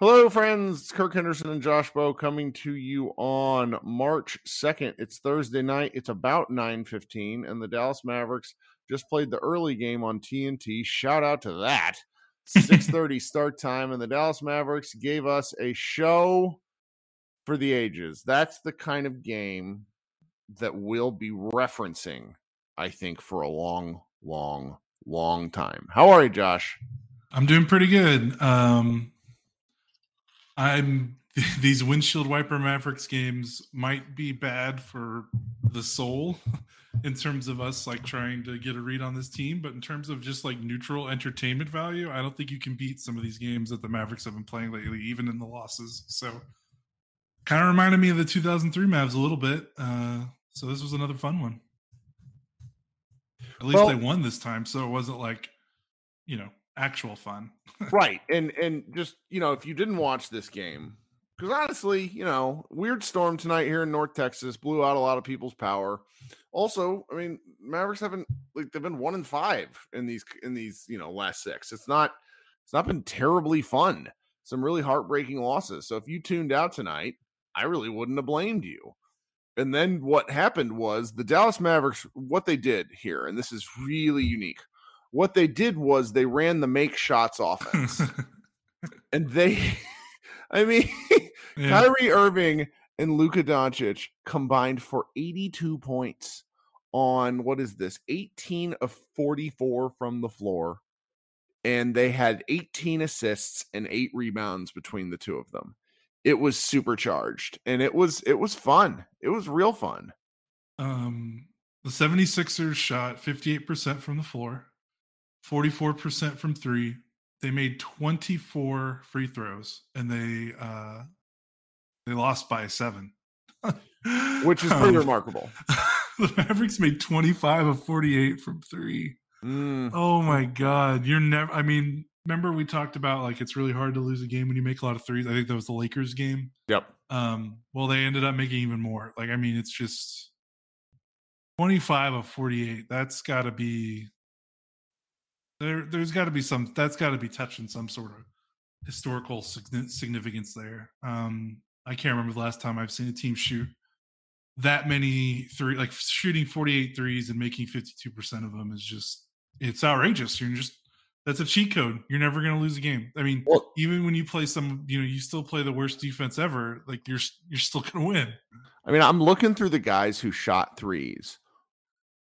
Hello, friends. Kirk Henderson and Josh Bowe coming to you on March 2nd. It's Thursday night. It's about 9:15, and the Dallas Mavericks just played the early game on TNT. Shout out to that. 6:30 start time, and the Dallas Mavericks gave us a show for the ages. That's the kind of game that we'll be referencing, I think, for a long, long, long time. How are you, Josh? I'm doing pretty good. Um, I'm these windshield wiper Mavericks games might be bad for the soul in terms of us like trying to get a read on this team, but in terms of just like neutral entertainment value, I don't think you can beat some of these games that the Mavericks have been playing lately, even in the losses. So, kind of reminded me of the 2003 Mavs a little bit. Uh, so this was another fun one. At least well, they won this time, so it wasn't like, you know, actual fun. right. And and just, you know, if you didn't watch this game, because honestly, you know, weird storm tonight here in North Texas blew out a lot of people's power. Also, I mean, Mavericks haven't like they've been one in five in these in these, you know, last six. It's not it's not been terribly fun. Some really heartbreaking losses. So if you tuned out tonight, I really wouldn't have blamed you. And then what happened was the Dallas Mavericks, what they did here, and this is really unique. What they did was they ran the make shots offense. and they, I mean, yeah. Kyrie Irving and Luka Doncic combined for 82 points on what is this? 18 of 44 from the floor. And they had 18 assists and eight rebounds between the two of them. It was supercharged and it was it was fun. It was real fun. Um the 76ers shot 58% from the floor. 44% from three. They made 24 free throws and they uh they lost by seven. Which is pretty um, remarkable. the Mavericks made 25 of 48 from three. Mm. Oh my god. You're never I mean, remember we talked about like it's really hard to lose a game when you make a lot of threes. I think that was the Lakers game. Yep. Um, well they ended up making even more. Like I mean, it's just 25 of 48. That's gotta be there, there's got to be some. That's got to be touching some sort of historical significance there. Um, I can't remember the last time I've seen a team shoot that many three, like shooting 48 threes and making 52 percent of them is just it's outrageous. You're just that's a cheat code. You're never going to lose a game. I mean, well, even when you play some, you know, you still play the worst defense ever. Like you're you're still going to win. I mean, I'm looking through the guys who shot threes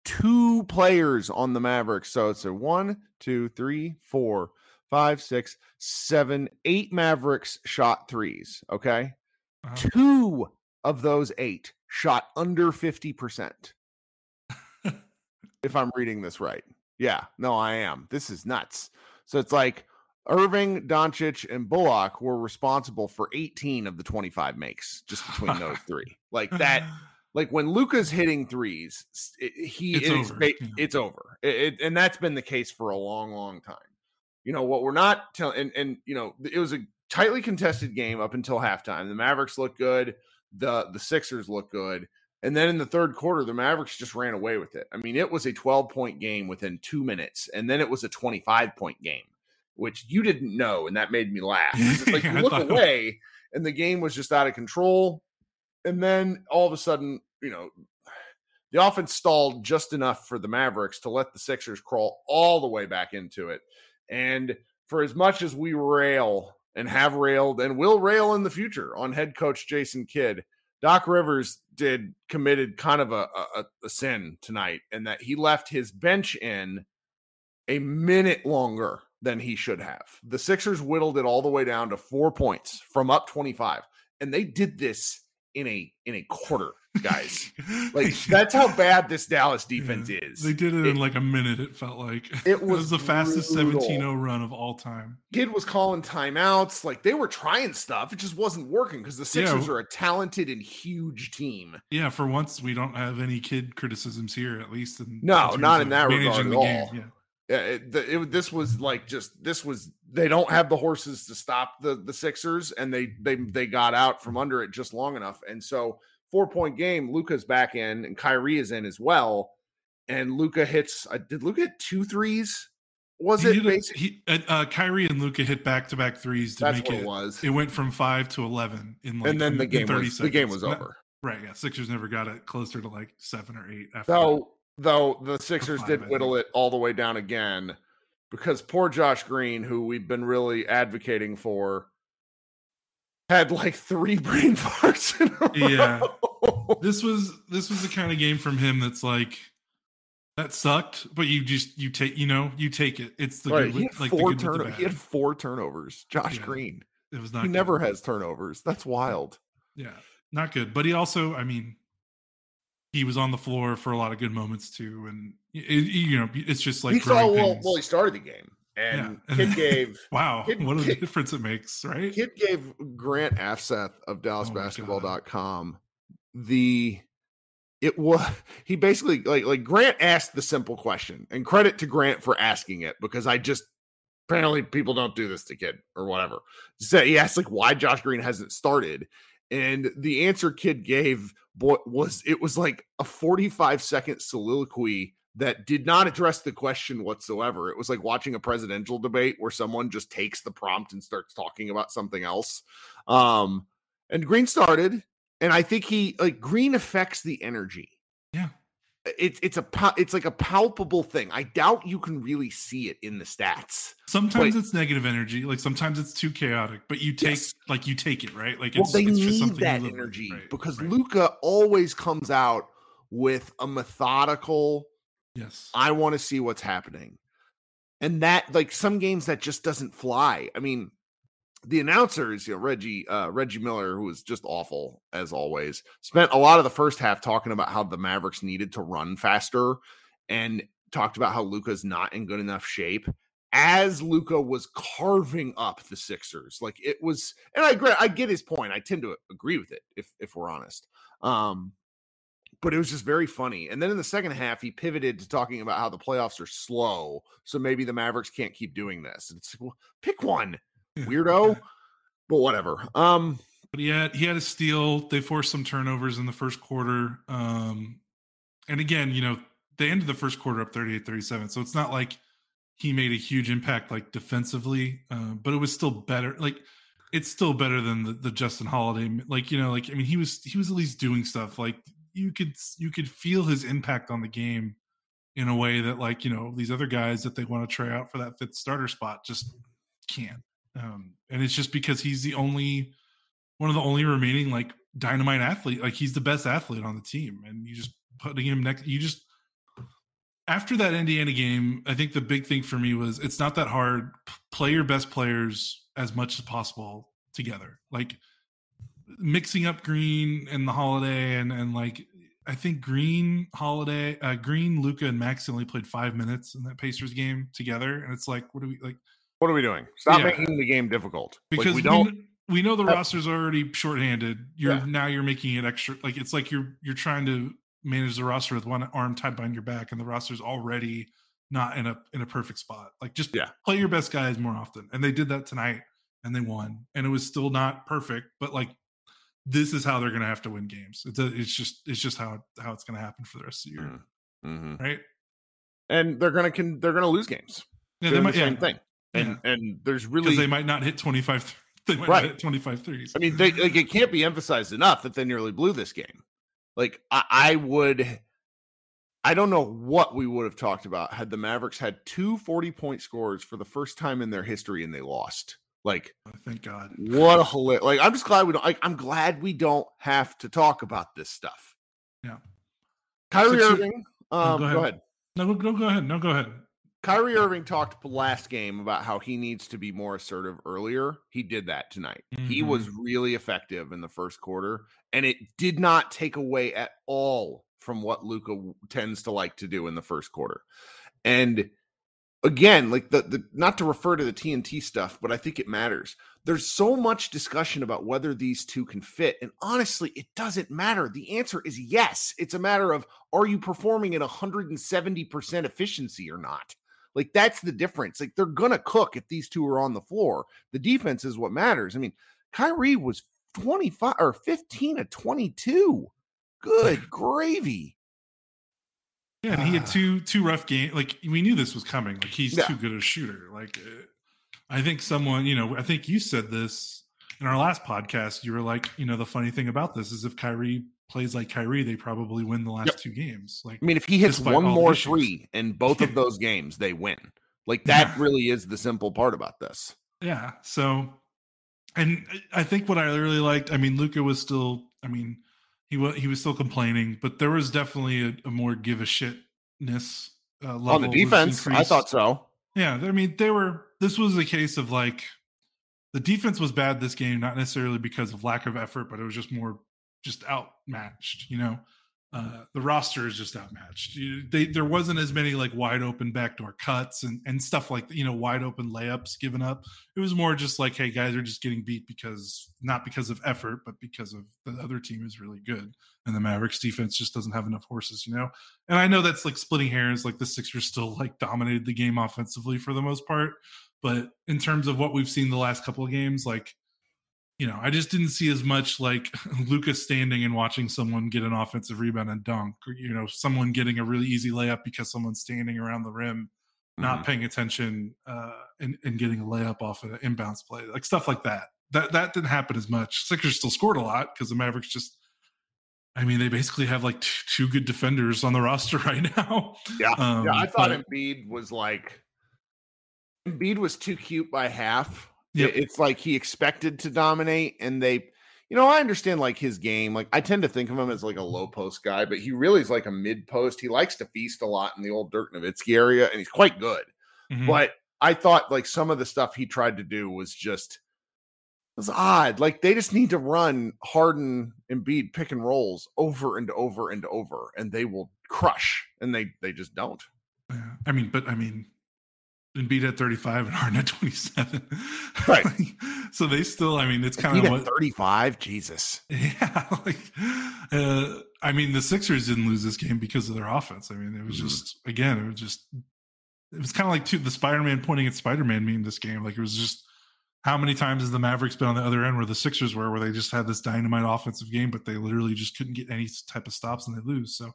two players on the Mavericks. So it's a one, two, three, four, five, six, seven, eight Mavericks shot threes. Okay. Two of those eight shot under 50%. if I'm reading this right. Yeah. No, I am. This is nuts. So it's like Irving, Doncic, and Bullock were responsible for 18 of the 25 makes just between those three. Like that like when Luka's hitting threes, it, he it's over. It's, it's over. It, and that's been the case for a long, long time. You know what we're not telling, and and you know it was a tightly contested game up until halftime. The Mavericks look good, the the Sixers look good, and then in the third quarter, the Mavericks just ran away with it. I mean, it was a 12 point game within two minutes, and then it was a 25 point game, which you didn't know, and that made me laugh. like you look away, and the game was just out of control and then all of a sudden, you know, the offense stalled just enough for the Mavericks to let the Sixers crawl all the way back into it. And for as much as we rail and have railed and will rail in the future on head coach Jason Kidd, Doc Rivers did committed kind of a, a, a sin tonight, and that he left his bench in a minute longer than he should have. The Sixers whittled it all the way down to four points from up 25. And they did this in a in a quarter, guys. like that's how bad this Dallas defense yeah, is. They did it, it, in like a minute. It felt like it was, it was the fastest 17-0 run of all time. Kidd was calling timeouts. Like they were trying stuff. It just wasn't working because the Sixers yeah. are a talented and huge team. Yeah, for once we don't have any Kidd criticisms here, at least. In, no, in not in that regard at all. Game. Yeah it, it, this was like just this was they don't have the horses to stop the the Sixers, and they they they got out from under it just long enough, and so four point game. Luka's back in, and Kyrie is in as well, and Luka hits. Uh, did Luka hit two threes was He it a- he, uh, uh, Kyrie and Luka hit back to back threes to That's make what it. it was. It went from five to eleven in like and then the game 30 was the game was over. right, yeah. Sixers never got it closer to like seven or eight after that. Though the Sixers did whittle it all the way down again because poor Josh Green, who we've been really advocating for, had like three brain farts. Yeah. this was this was the kind of game from him that's like that sucked, but you just you take you know you take it. It's the Right, good he had like the four good with the turnovers. He had four turnovers. Josh Yeah. Green. It was not. He good. never has turnovers. That's wild. Yeah, not good. But he also, I mean, he was on the floor for a lot of good moments too, and it, you know, it's just like he saw well, well. He started the game, and Yeah. Kidd gave wow, Kidd- what a difference it makes, right? Kidd gave Grant Afseth of Oh DallasBasketball.com the it was he basically like like Grant asked the simple question and credit to Grant for asking it because I just apparently people don't do this to Kidd or whatever. Said he asked like why Josh Green hasn't started and the answer Kidd gave boy was it was like a 45 second soliloquy that did not address the question whatsoever. It was like watching a presidential debate where someone just takes the prompt and starts talking about something else. Um, and Green started, and I think he like Green affects the energy. It's it's a it's like a palpable thing. I doubt you can really see it in the stats. Sometimes Like- it's negative energy, like sometimes it's too chaotic, but you take Yes. like you take it, right? Like Well, it's, they it's need something that energy right, because right. Luka always comes out with a methodical yes, I want to see what's happening. And that like some games that just doesn't fly. I mean, the announcers, you know, Reggie uh Reggie Miller, who was just awful as always, spent a lot of the first half talking about how the Mavericks needed to run faster and talked about how Luka's not in good enough shape. As Luka was carving up the Sixers, like it was, and I agree, I get his point. I tend to agree with it if if we're honest. Um, but it was just very funny. And then in the second half, he pivoted to talking about how the playoffs are slow, so maybe the Mavericks can't keep doing this. And it's like, well, pick one, weirdo. But whatever. Um, but he had he had a steal. They forced some turnovers in the first quarter. Um, and again, you know, they ended the first quarter up 38-37. So it's not like he made a huge impact like defensively, uh, but it was still better. Like it's still better than the, the Justin Holiday. Like you know, like I mean, he was he was at least doing stuff. Like you could you could feel his impact on the game in a way that like you know these other guys that they want to try out for that fifth starter spot just can't. Um, and it's just because he's the only one of the only remaining like dynamite athlete. Like he's the best athlete on the team, and you just putting him next. You just after that Indiana game, I think the big thing for me was it's not that hard. Play your best players as much as possible together. Like mixing up Green and the Holiday, and and like I think Green, Holiday, uh, Green, Luka, and Max only played five minutes in that Pacers game together, and it's like, what do we like? What are we doing? Stop Yeah. making the game difficult. because like we we, don't. kn- we know the Uh, roster's already shorthanded. You're Yeah. now you're making it extra. Like it's like you're you're trying to manage the roster with one arm tied behind your back, and the roster's already not in a in a perfect spot. Like just Yeah. play your best guys more often, and they did that tonight, and they won, and it was still not perfect, but like this is how they're going to have to win games. It's a, it's just it's just how how it's going to happen for the rest of the year, Mhm. right? And they're gonna con- they're gonna lose games. Yeah, Doing they might the same yeah, thing. And Yeah. and there's really they might not hit twenty five. They might Right. not hit twenty five threes. I mean, they, like it can't be emphasized enough that they nearly blew this game. Like I, I would, I don't know what we would have talked about had the Mavericks had two 40 point scores for the first time in their history and they lost. Like Thank God. what a hilarious! Like I'm just glad we don't. Like, I'm glad we don't have to talk about this stuff. Yeah. Kyrie Irving. Um, go go ahead. ahead. No, go, no, go ahead. No, go ahead. Kyrie Irving talked last game about how he needs to be more assertive earlier. He did that tonight. He Mhm. was really effective in the first quarter, and it did not take away at all from what Luka tends to like to do in the first quarter. And again, like the, the not to refer to the TNT stuff, but I think it matters. There's so much discussion about whether these two can fit, and honestly, it doesn't matter. The answer is yes. It's a matter of are you performing at 170% efficiency or not? Like that's the difference. Like they're gonna cook if these two are on the floor. The defense is what matters. I mean, Kyrie was 25 or 15 to 22. Good gravy. Yeah, and he had two two rough games. Like we knew this was coming. Like he's Yeah. too good a shooter. Like uh, I think someone, you know, I think you said this in our last podcast. You were like, you know, the funny thing about this is if Kyrie plays like Kyrie, they probably win the last Yep. two games. Like I mean, if he hits one more three in both of those games, they win. Like that Yeah. really is the simple part about this. Yeah. So, and I think what I really liked, I mean, Luka was still, I mean, he was he was still complaining, but there was definitely a, a more give a shitness uh, level On the defense, I thought so. Yeah, I mean, they were. This was a case of like the defense was bad this game, not necessarily because of lack of effort, but it was just more just outmatched. You know, uh, the roster is just outmatched. You, they there wasn't as many like wide open backdoor cuts and and stuff like you know wide open layups given up. It was more just like, hey, guys are just getting beat because not because of effort, but because of the other team is really good, and the Mavericks defense just doesn't have enough horses. You know, and I know that's like splitting hairs. Like the Sixers still like dominated the game offensively for the most part, but in terms of what we've seen the last couple of games, like you know, I just didn't see as much like Lucas standing and watching someone get an offensive rebound and dunk, or you know, someone getting a really easy layup because someone's standing around the rim, not Mhm. paying attention, uh, and, and getting a layup off of an inbounds play, like stuff like that. That that didn't happen as much. Sixers still scored a lot because the Mavericks just. I mean, they basically have like two, two good defenders on the roster right now. Yeah. Um, yeah, I thought but- Embiid was like Embiid was too cute by half. Yep. It's like he expected to dominate, and they, you know, I understand like his game. Like I tend to think of him as like a low post guy, but he really is like a mid post. He likes to feast a lot in the old Dirk Nowitzki area, and he's quite good. Mhm. But I thought like some of the stuff he tried to do was just was odd. Like they just need to run Harden and Embiid pick and rolls over and over and over, and they will crush. And they they just don't. Yeah. I mean, but I mean, Embiid at 35 and Harden at 27. Right. so they still, I mean, it's kind of what, 35. Jesus. yeah. Like, uh, I mean, the Sixers didn't lose this game because of their offense. I mean, it was Mhm. just, again, it was just, it was kind of like two, the Spider Man pointing at Spider Man meme this game. Like, it was just, how many times has the Mavericks been on the other end where the Sixers were, where they just had this dynamite offensive game, but they literally just couldn't get any type of stops and they lose? So,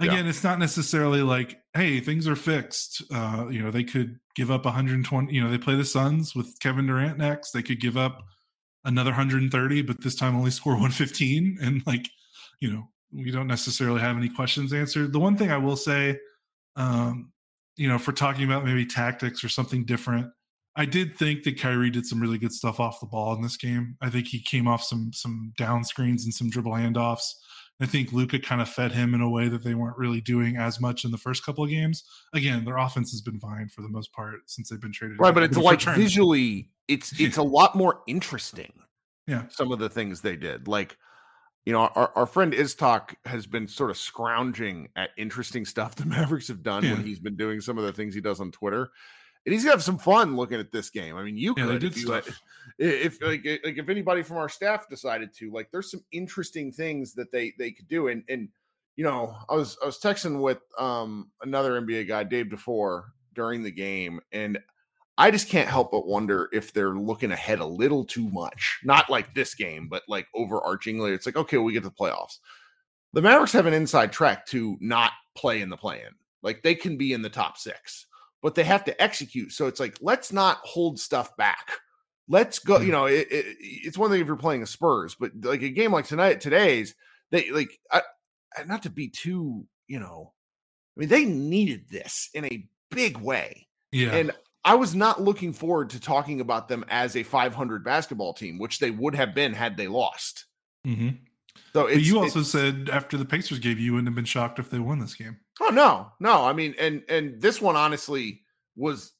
Yeah. again, it's not necessarily like, hey, things are fixed. Uh, you know, they could give up 120. You know, they play the Suns with Kevin Durant next. They could give up another 130, but this time only score 115. And like, you know, we don't necessarily have any questions answered. The one thing I will say, um, you know, for talking about maybe tactics or something different, I did think that Kyrie did some really good stuff off the ball in this game. I think he came off some some down screens and some dribble handoffs. I think Luka kind of fed him in a way that they weren't really doing as much in the first couple of games. Again, their offense has been fine for the most part since they've been traded. Right, but it's like tournament. visually, it's it's a lot more interesting. Yeah. Some of the things they did. Like, you know, our, our friend Iztok has been sort of scrounging at interesting stuff the Mavericks have done Yeah. when he's been doing some of the things he does on Twitter. And he's gonna have some fun looking at this game. I mean, you Yeah, could if you if like like if anybody from our staff decided to like there's some interesting things that they they could do. And and you know i was i was texting with um another nba guy dave DeFore, during the game and i just can't help but wonder if they're looking ahead a little too much. Not like this game but like overarchingly it's like okay we get to the playoffs. The mavericks have an inside track to not play in the play-in. Like they can be in the top six but they have to execute so it's like let's not hold stuff back let's go. You know, it, it, it's one thing if you're playing the Spurs, but like a game like tonight, today's they like I, not to be too. You know, I mean, they needed this in a big way, Yeah. and I was not looking forward to talking about them as a 500 basketball team, which they would have been had they lost. hmm So you also said after the Pacers gave you, you wouldn't have been shocked if they won this game. Oh no, no. I mean, and and this one honestly was,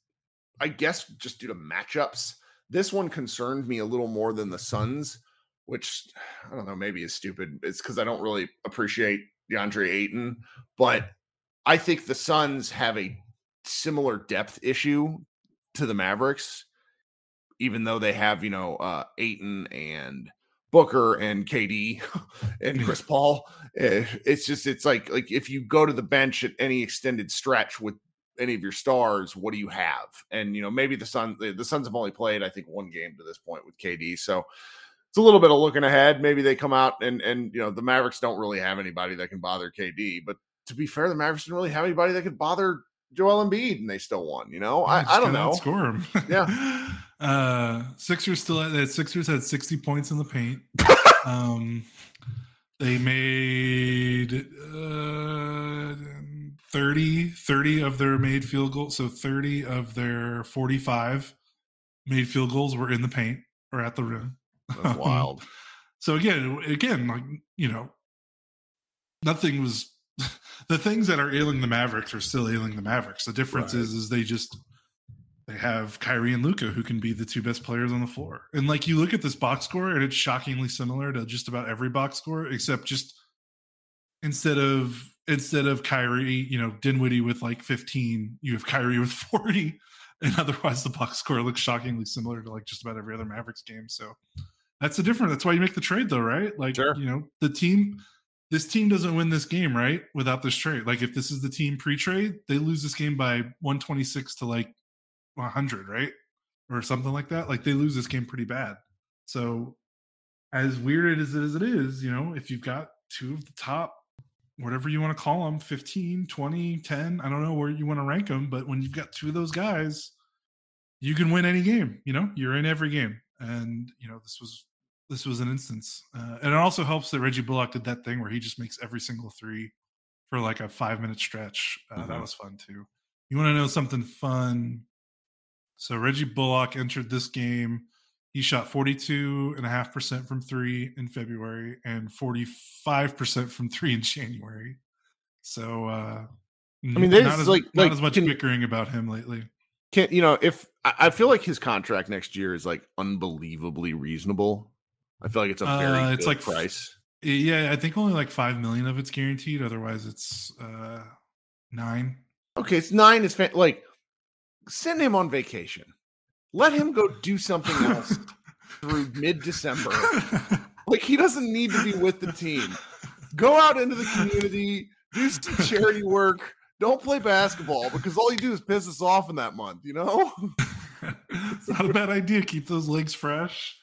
I guess, just due to matchups. This one concerned me a little more than the Suns, which I don't know, maybe is stupid. It's because I don't really appreciate DeAndre Ayton, but I think the Suns have a similar depth issue to the Mavericks, even though they have you know uh Ayton and Booker and KD and Chris Paul. eh, It's just it's like like if you go to the bench at any extended stretch with any of your stars, what do you have? And you know maybe the Sun the, Suns have only played I think one game to this point with KD, so it's a little bit of looking ahead. Maybe they come out and and you know the Mavericks don't really have anybody that can bother KD, but to be fair, the Mavericks didn't really have anybody that could bother Joel Embiid, and they still won. You know, Yeah, I, I don't know. Outscore him. Yeah. Uh, Sixers still had Sixers had 60 points in the paint. um, they made uh, 30, 30 of their made field goals. So 30 of their 45 made field goals were in the paint or at the rim. That's wild. So again, again, like you know, nothing was. The things that are ailing the Mavericks are still ailing the Mavericks. The difference Right. is, is they just they have Kyrie and Luka who can be the two best players on the floor. And like you look at this box score, and it's shockingly similar to just about every box score, except just instead of instead of Kyrie, you know, Dinwiddie with like 15, you have Kyrie with 40. And otherwise the box score looks shockingly similar to like just about every other Mavericks game. So that's the difference. That's why you make the trade though, right? Like Sure. you know, the team this team doesn't win this game, right? Without this trade. Like if this is the team pre-trade, they lose this game by 126 to like 100, right? Or something like that. Like they lose this game pretty bad. So as weird as it as it is, you know, if you've got two of the top whatever you want to call them 15 20 10 i don't know where you want to rank them but when you've got two of those guys you can win any game you know you're in every game and you know this was this was an instance uh, and it also helps that reggie bullock did that thing where he just makes every single three for like a five minute stretch uh, that Mhm. was fun too you want to know something fun so reggie bullock entered this game he shot 42.5% from three in February and 45% from three in January. So, uh, I mean, there's, not as, like- not like, as much can- bickering about him lately. Can't you know if I feel like his contract next year is like unbelievably reasonable. I feel like it's a very Uh, it's good like f- price. Yeah, I think only like 5 million of it's guaranteed. Otherwise, it's uh, nine. Okay, it's nine is fan- like send him on vacation. Let him go do something else through mid December. Like he doesn't need to be with the team. Go out into the community, do some charity work. Don't play basketball because all you do is piss us off in that month, you know? it's not a bad idea. Keep those legs fresh.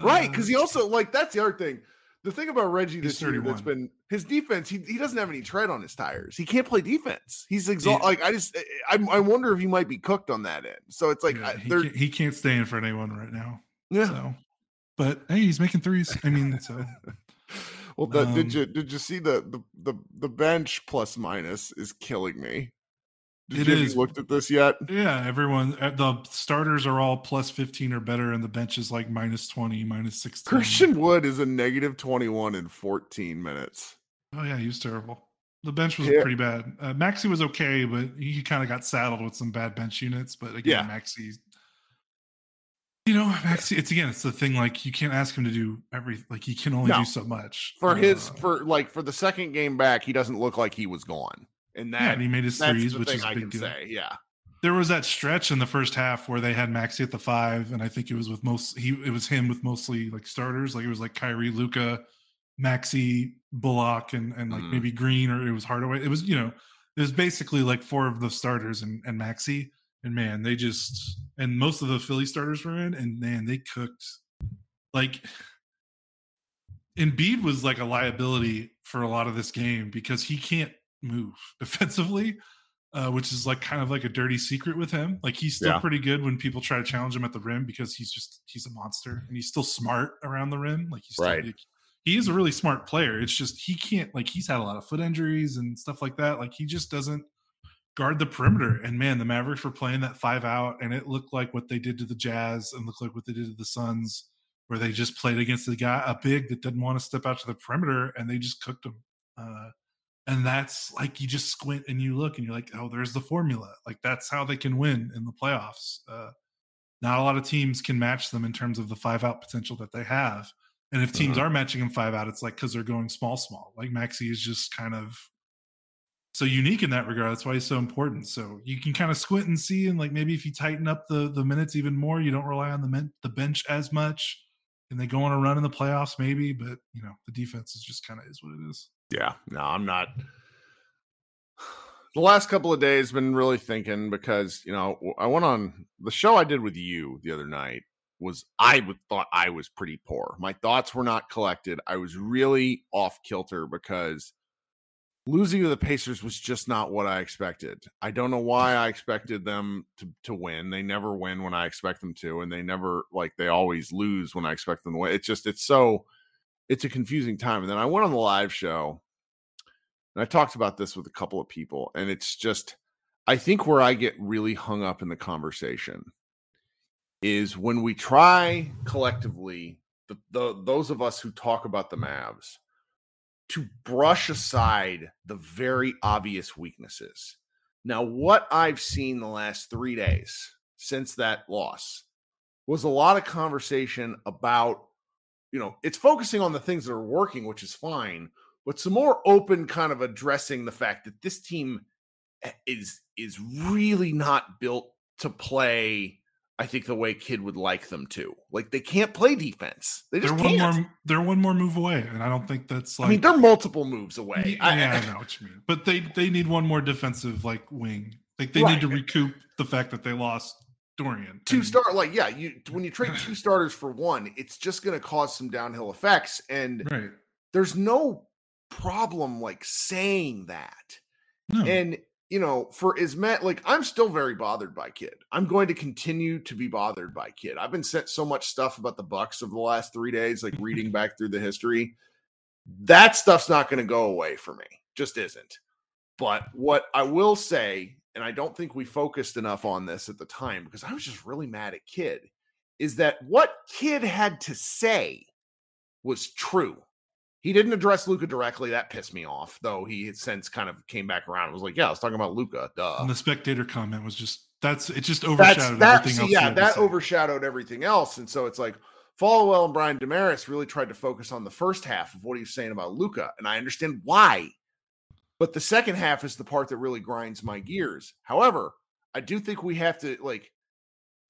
right. Uh, Because he also like that's the other thing. The thing about Reggie this year that's 31. been his defense, he, he doesn't have any tread on his tires. He can't play defense. He's exhausted. Like I just I, I wonder if he might be cooked on that end. So it's like yeah, I, he, can't, he can't stay in front of anyone right now. yeah. So, but hey, he's making threes. I mean, so Well, the, did Um, you did you see the, the the the bench plus minus is killing me. Did It you, is. looked at this yet? Yeah, everyone. uh, The starters are all plus fifteen or better, and the bench is like minus twenty, minus sixteen. Christian Wood is a negative twenty one in fourteen minutes. Oh yeah, he was terrible. The bench was Yeah. pretty bad. Uh, Maxi was okay, but he kind of got saddled with some bad bench units. But again, Yeah. Maxi, you know, Maxi. It's again, it's the thing. Like you can't ask him to do every. Like he can only No. do so much For his Uh, for like for the second game back, he doesn't look like he was gone. And yeah, that and he made his threes, which is I big can deal. say. Yeah. there was that stretch in the first half where they had Maxi at the five, and I think it was with most he it was him with mostly like starters. Like it was like Kyrie, Luka, Maxi, Bullock, and and like Mhm. maybe Green or it was Hardaway. It was you know it was basically like four of the starters and and Maxi. And man, they just and most of the Philly starters were in, and man, they cooked. Like Embiid was like a liability for a lot of this game because he can't move defensively uh, which is like kind of like a dirty secret with him. Like he's still Yeah. pretty good when people try to challenge him at the rim because he's just he's a monster and he's still smart around the rim. Like he's still, Right. like, he is a really smart player. It's just he can't like he's had a lot of foot injuries and stuff like that. Like he just doesn't guard the perimeter. And man, the Mavericks were playing that five out, and it looked like what they did to the Jazz and looked like what they did to the Suns, where they just played against the guy a big that didn't want to step out to the perimeter, and they just cooked him. Uh, and that's like you just squint and you look and you're like, oh, there's the formula. Like that's how they can win in the playoffs. Uh, not a lot of teams can match them in terms of the five out potential that they have. And if teams Uh-huh. are matching them five out, it's like because they're going small, small. Like Maxi is just kind of so unique in that regard. That's why he's so important. So you can kind of squint and see, and like maybe if you tighten up the the minutes even more, you don't rely on the men- the bench as much, and they go on a run in the playoffs, maybe. But you know, the defense is just kind of is what it is. Yeah, no, I'm not. The last couple of days been really thinking because you know I went on the show I did with you the other night was I thought I was pretty poor. My thoughts were not collected. I was really off kilter because losing to the Pacers was just not what I expected. I don't know why I expected them to to win. They never win when I expect them to, and they never like they always lose when I expect them to win. It's just it's so it's a confusing time. And then I went on the live show and I talked about this with a couple of people, and it's just I think where I get really hung up in the conversation is when we try collectively, the, the those of us who talk about the Mavs to brush aside the very obvious weaknesses. Now, what I've seen the last three days since that loss was a lot of conversation about, you know, it's focusing on the things that are working, which is fine, but some more open kind of addressing the fact that this team eh, is is really not built to play I think the way Kidd would like them to. Like they can't play defense. They just they're can't. one more. They're one more move away, and I don't think that's like. I mean, they're multiple moves away. Yeah, I, I, know what you mean, but they they need one more defensive like wing. Like they right. need to recoup the fact that they lost Dorian. Two start like yeah, you when you trade two starters for one, it's just going to cause some downhill effects, and right. there's no problem like saying that. No. And you know, for Ismet, like I'm still very bothered by Kidd. I'm going to continue to be bothered by Kidd. I've been sent so much stuff about the Bucks of the last three days, like reading back through the history. That stuff's not going to go away for me. Just isn't. But what I will say, and I don't think we focused enough on this at the time because I was just really mad at Kidd, is that what Kidd had to say was true. He didn't address Luka directly. That pissed me off, though. He had since kind of came back around. and was like, "Yeah, I was talking about Luka. Duh. And the spectator comment was just that's it. Just overshadowed that's, everything else. Yeah, that overshadowed everything else, and so it's like Followill and Brian Dameris really tried to focus on the first half of what he was saying about Luka. and I understand why. But the second half is the part that really grinds my gears. However, I do think we have to like.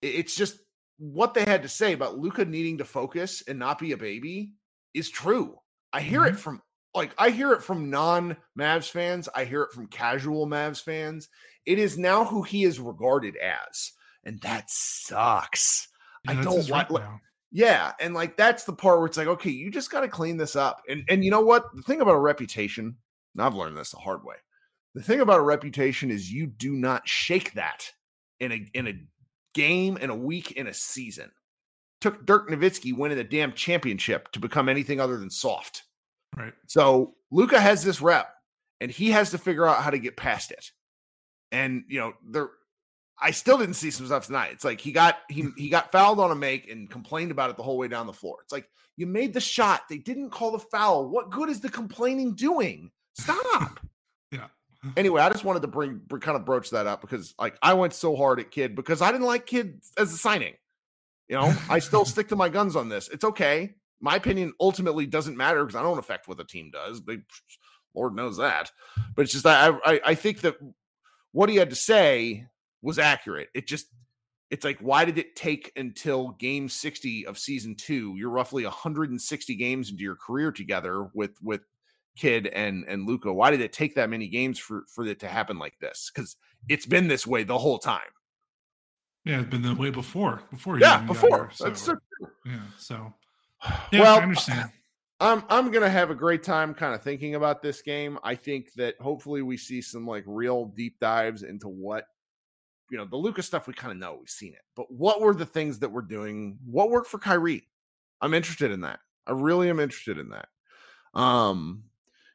It's just what they had to say about Luka needing to focus and not be a baby is true. I hear mm-hmm. it from like I hear it from non Mavs fans. I hear it from casual Mavs fans. It is now who he is regarded as, and that sucks. Yeah, I don't want. Right yeah, and like that's the part where it's like, okay, you just got to clean this up. And and you know what? The thing about a reputation, I've learned this the hard way. The thing about a reputation is you do not shake that in a in a game, in a week, in a season took Dirk Nowitzki winning the damn championship to become anything other than soft. Right. So Luka has this rep and he has to figure out how to get past it. And you know, there I still didn't see some stuff tonight. It's like he got he hmm. he got fouled on a make and complained about it the whole way down the floor. It's like you made the shot. They didn't call the foul. What good is the complaining doing? Stop. yeah. Anyway, I just wanted to bring, bring kind of broach that up because like I went so hard at Kidd because I didn't like Kidd as a signing. You know, I still stick to my guns on this. It's okay. My opinion ultimately doesn't matter because I don't affect what the team does. They, Lord knows that. But it's just I, I I think that what he had to say was accurate. It just it's like why did it take until game 60 of season 2 you're roughly 160 games into your career together with with Kidd and and Luka why did it take that many games for for it to happen like this cuz it's been this way the whole time yeah, it's been the way before. Before yeah, before. Here, so, That's so yeah. So yeah, well, I understand. I'm I'm gonna have a great time kind of thinking about this game. I think that hopefully we see some like real deep dives into what you know the Lucas stuff. We kind of know we've seen it, but what were the things that we're doing? What worked for Kyrie? I'm interested in that. I really am interested in that. Um,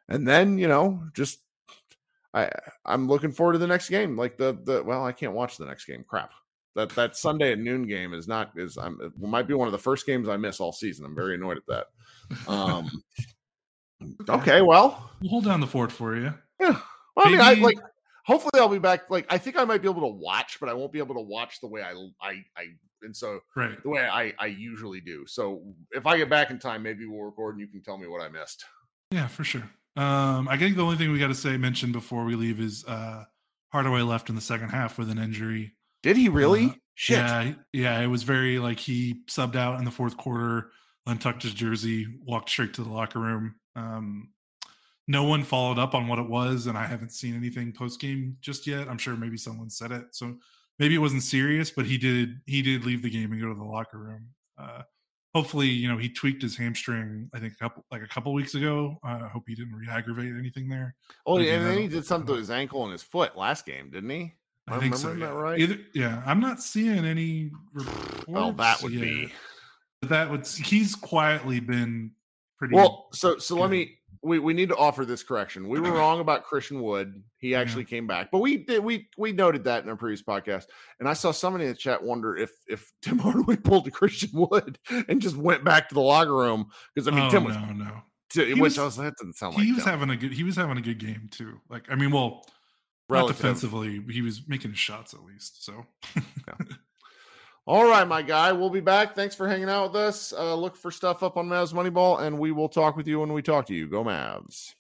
and then you know just I I'm looking forward to the next game. Like the the well, I can't watch the next game. Crap. That that Sunday at noon game is not is I'm it might be one of the first games I miss all season. I'm very annoyed at that. Um, okay, well, we'll hold down the fort for you. Yeah. Well, I mean, I like. Hopefully, I'll be back. Like, I think I might be able to watch, but I won't be able to watch the way I I I and so right. the way I I usually do. So if I get back in time, maybe we'll record and you can tell me what I missed. Yeah, for sure. Um, I think the only thing we got to say mention before we leave is uh Hardaway left in the second half with an injury. Did he really? Uh, Shit. Yeah, yeah. It was very like he subbed out in the fourth quarter, untucked his jersey, walked straight to the locker room. Um, no one followed up on what it was, and I haven't seen anything post game just yet. I'm sure maybe someone said it, so maybe it wasn't serious, but he did he did leave the game and go to the locker room. Uh, hopefully, you know, he tweaked his hamstring. I think a couple like a couple weeks ago. Uh, I hope he didn't re-aggravate anything there. Oh, again, and then he did something to his ankle and his foot last game, didn't he? I I think so. Yeah. that right? Either, yeah, I'm not seeing any. Well, that would yet, be but that would. He's quietly been pretty. well. So, so let me. We, we need to offer this correction. We were wrong about Christian Wood. He Yeah. actually came back, but we did we we noted that in our previous podcast. And I saw somebody in the chat wonder if if Tim Hardaway pulled a Christian Wood and just went back to the locker room because I mean oh, Tim was, no, no. t- He which was- I was that doesn't sound he like was Tim. having a good. He was having a good game too. Like, I mean, well, not defensively, he was making his shots at least. So, All right, my guy. We'll be back. Thanks for hanging out with us. Uh, look for stuff up on Mavs Moneyball, and we will talk with you when we talk to you. Go Mavs.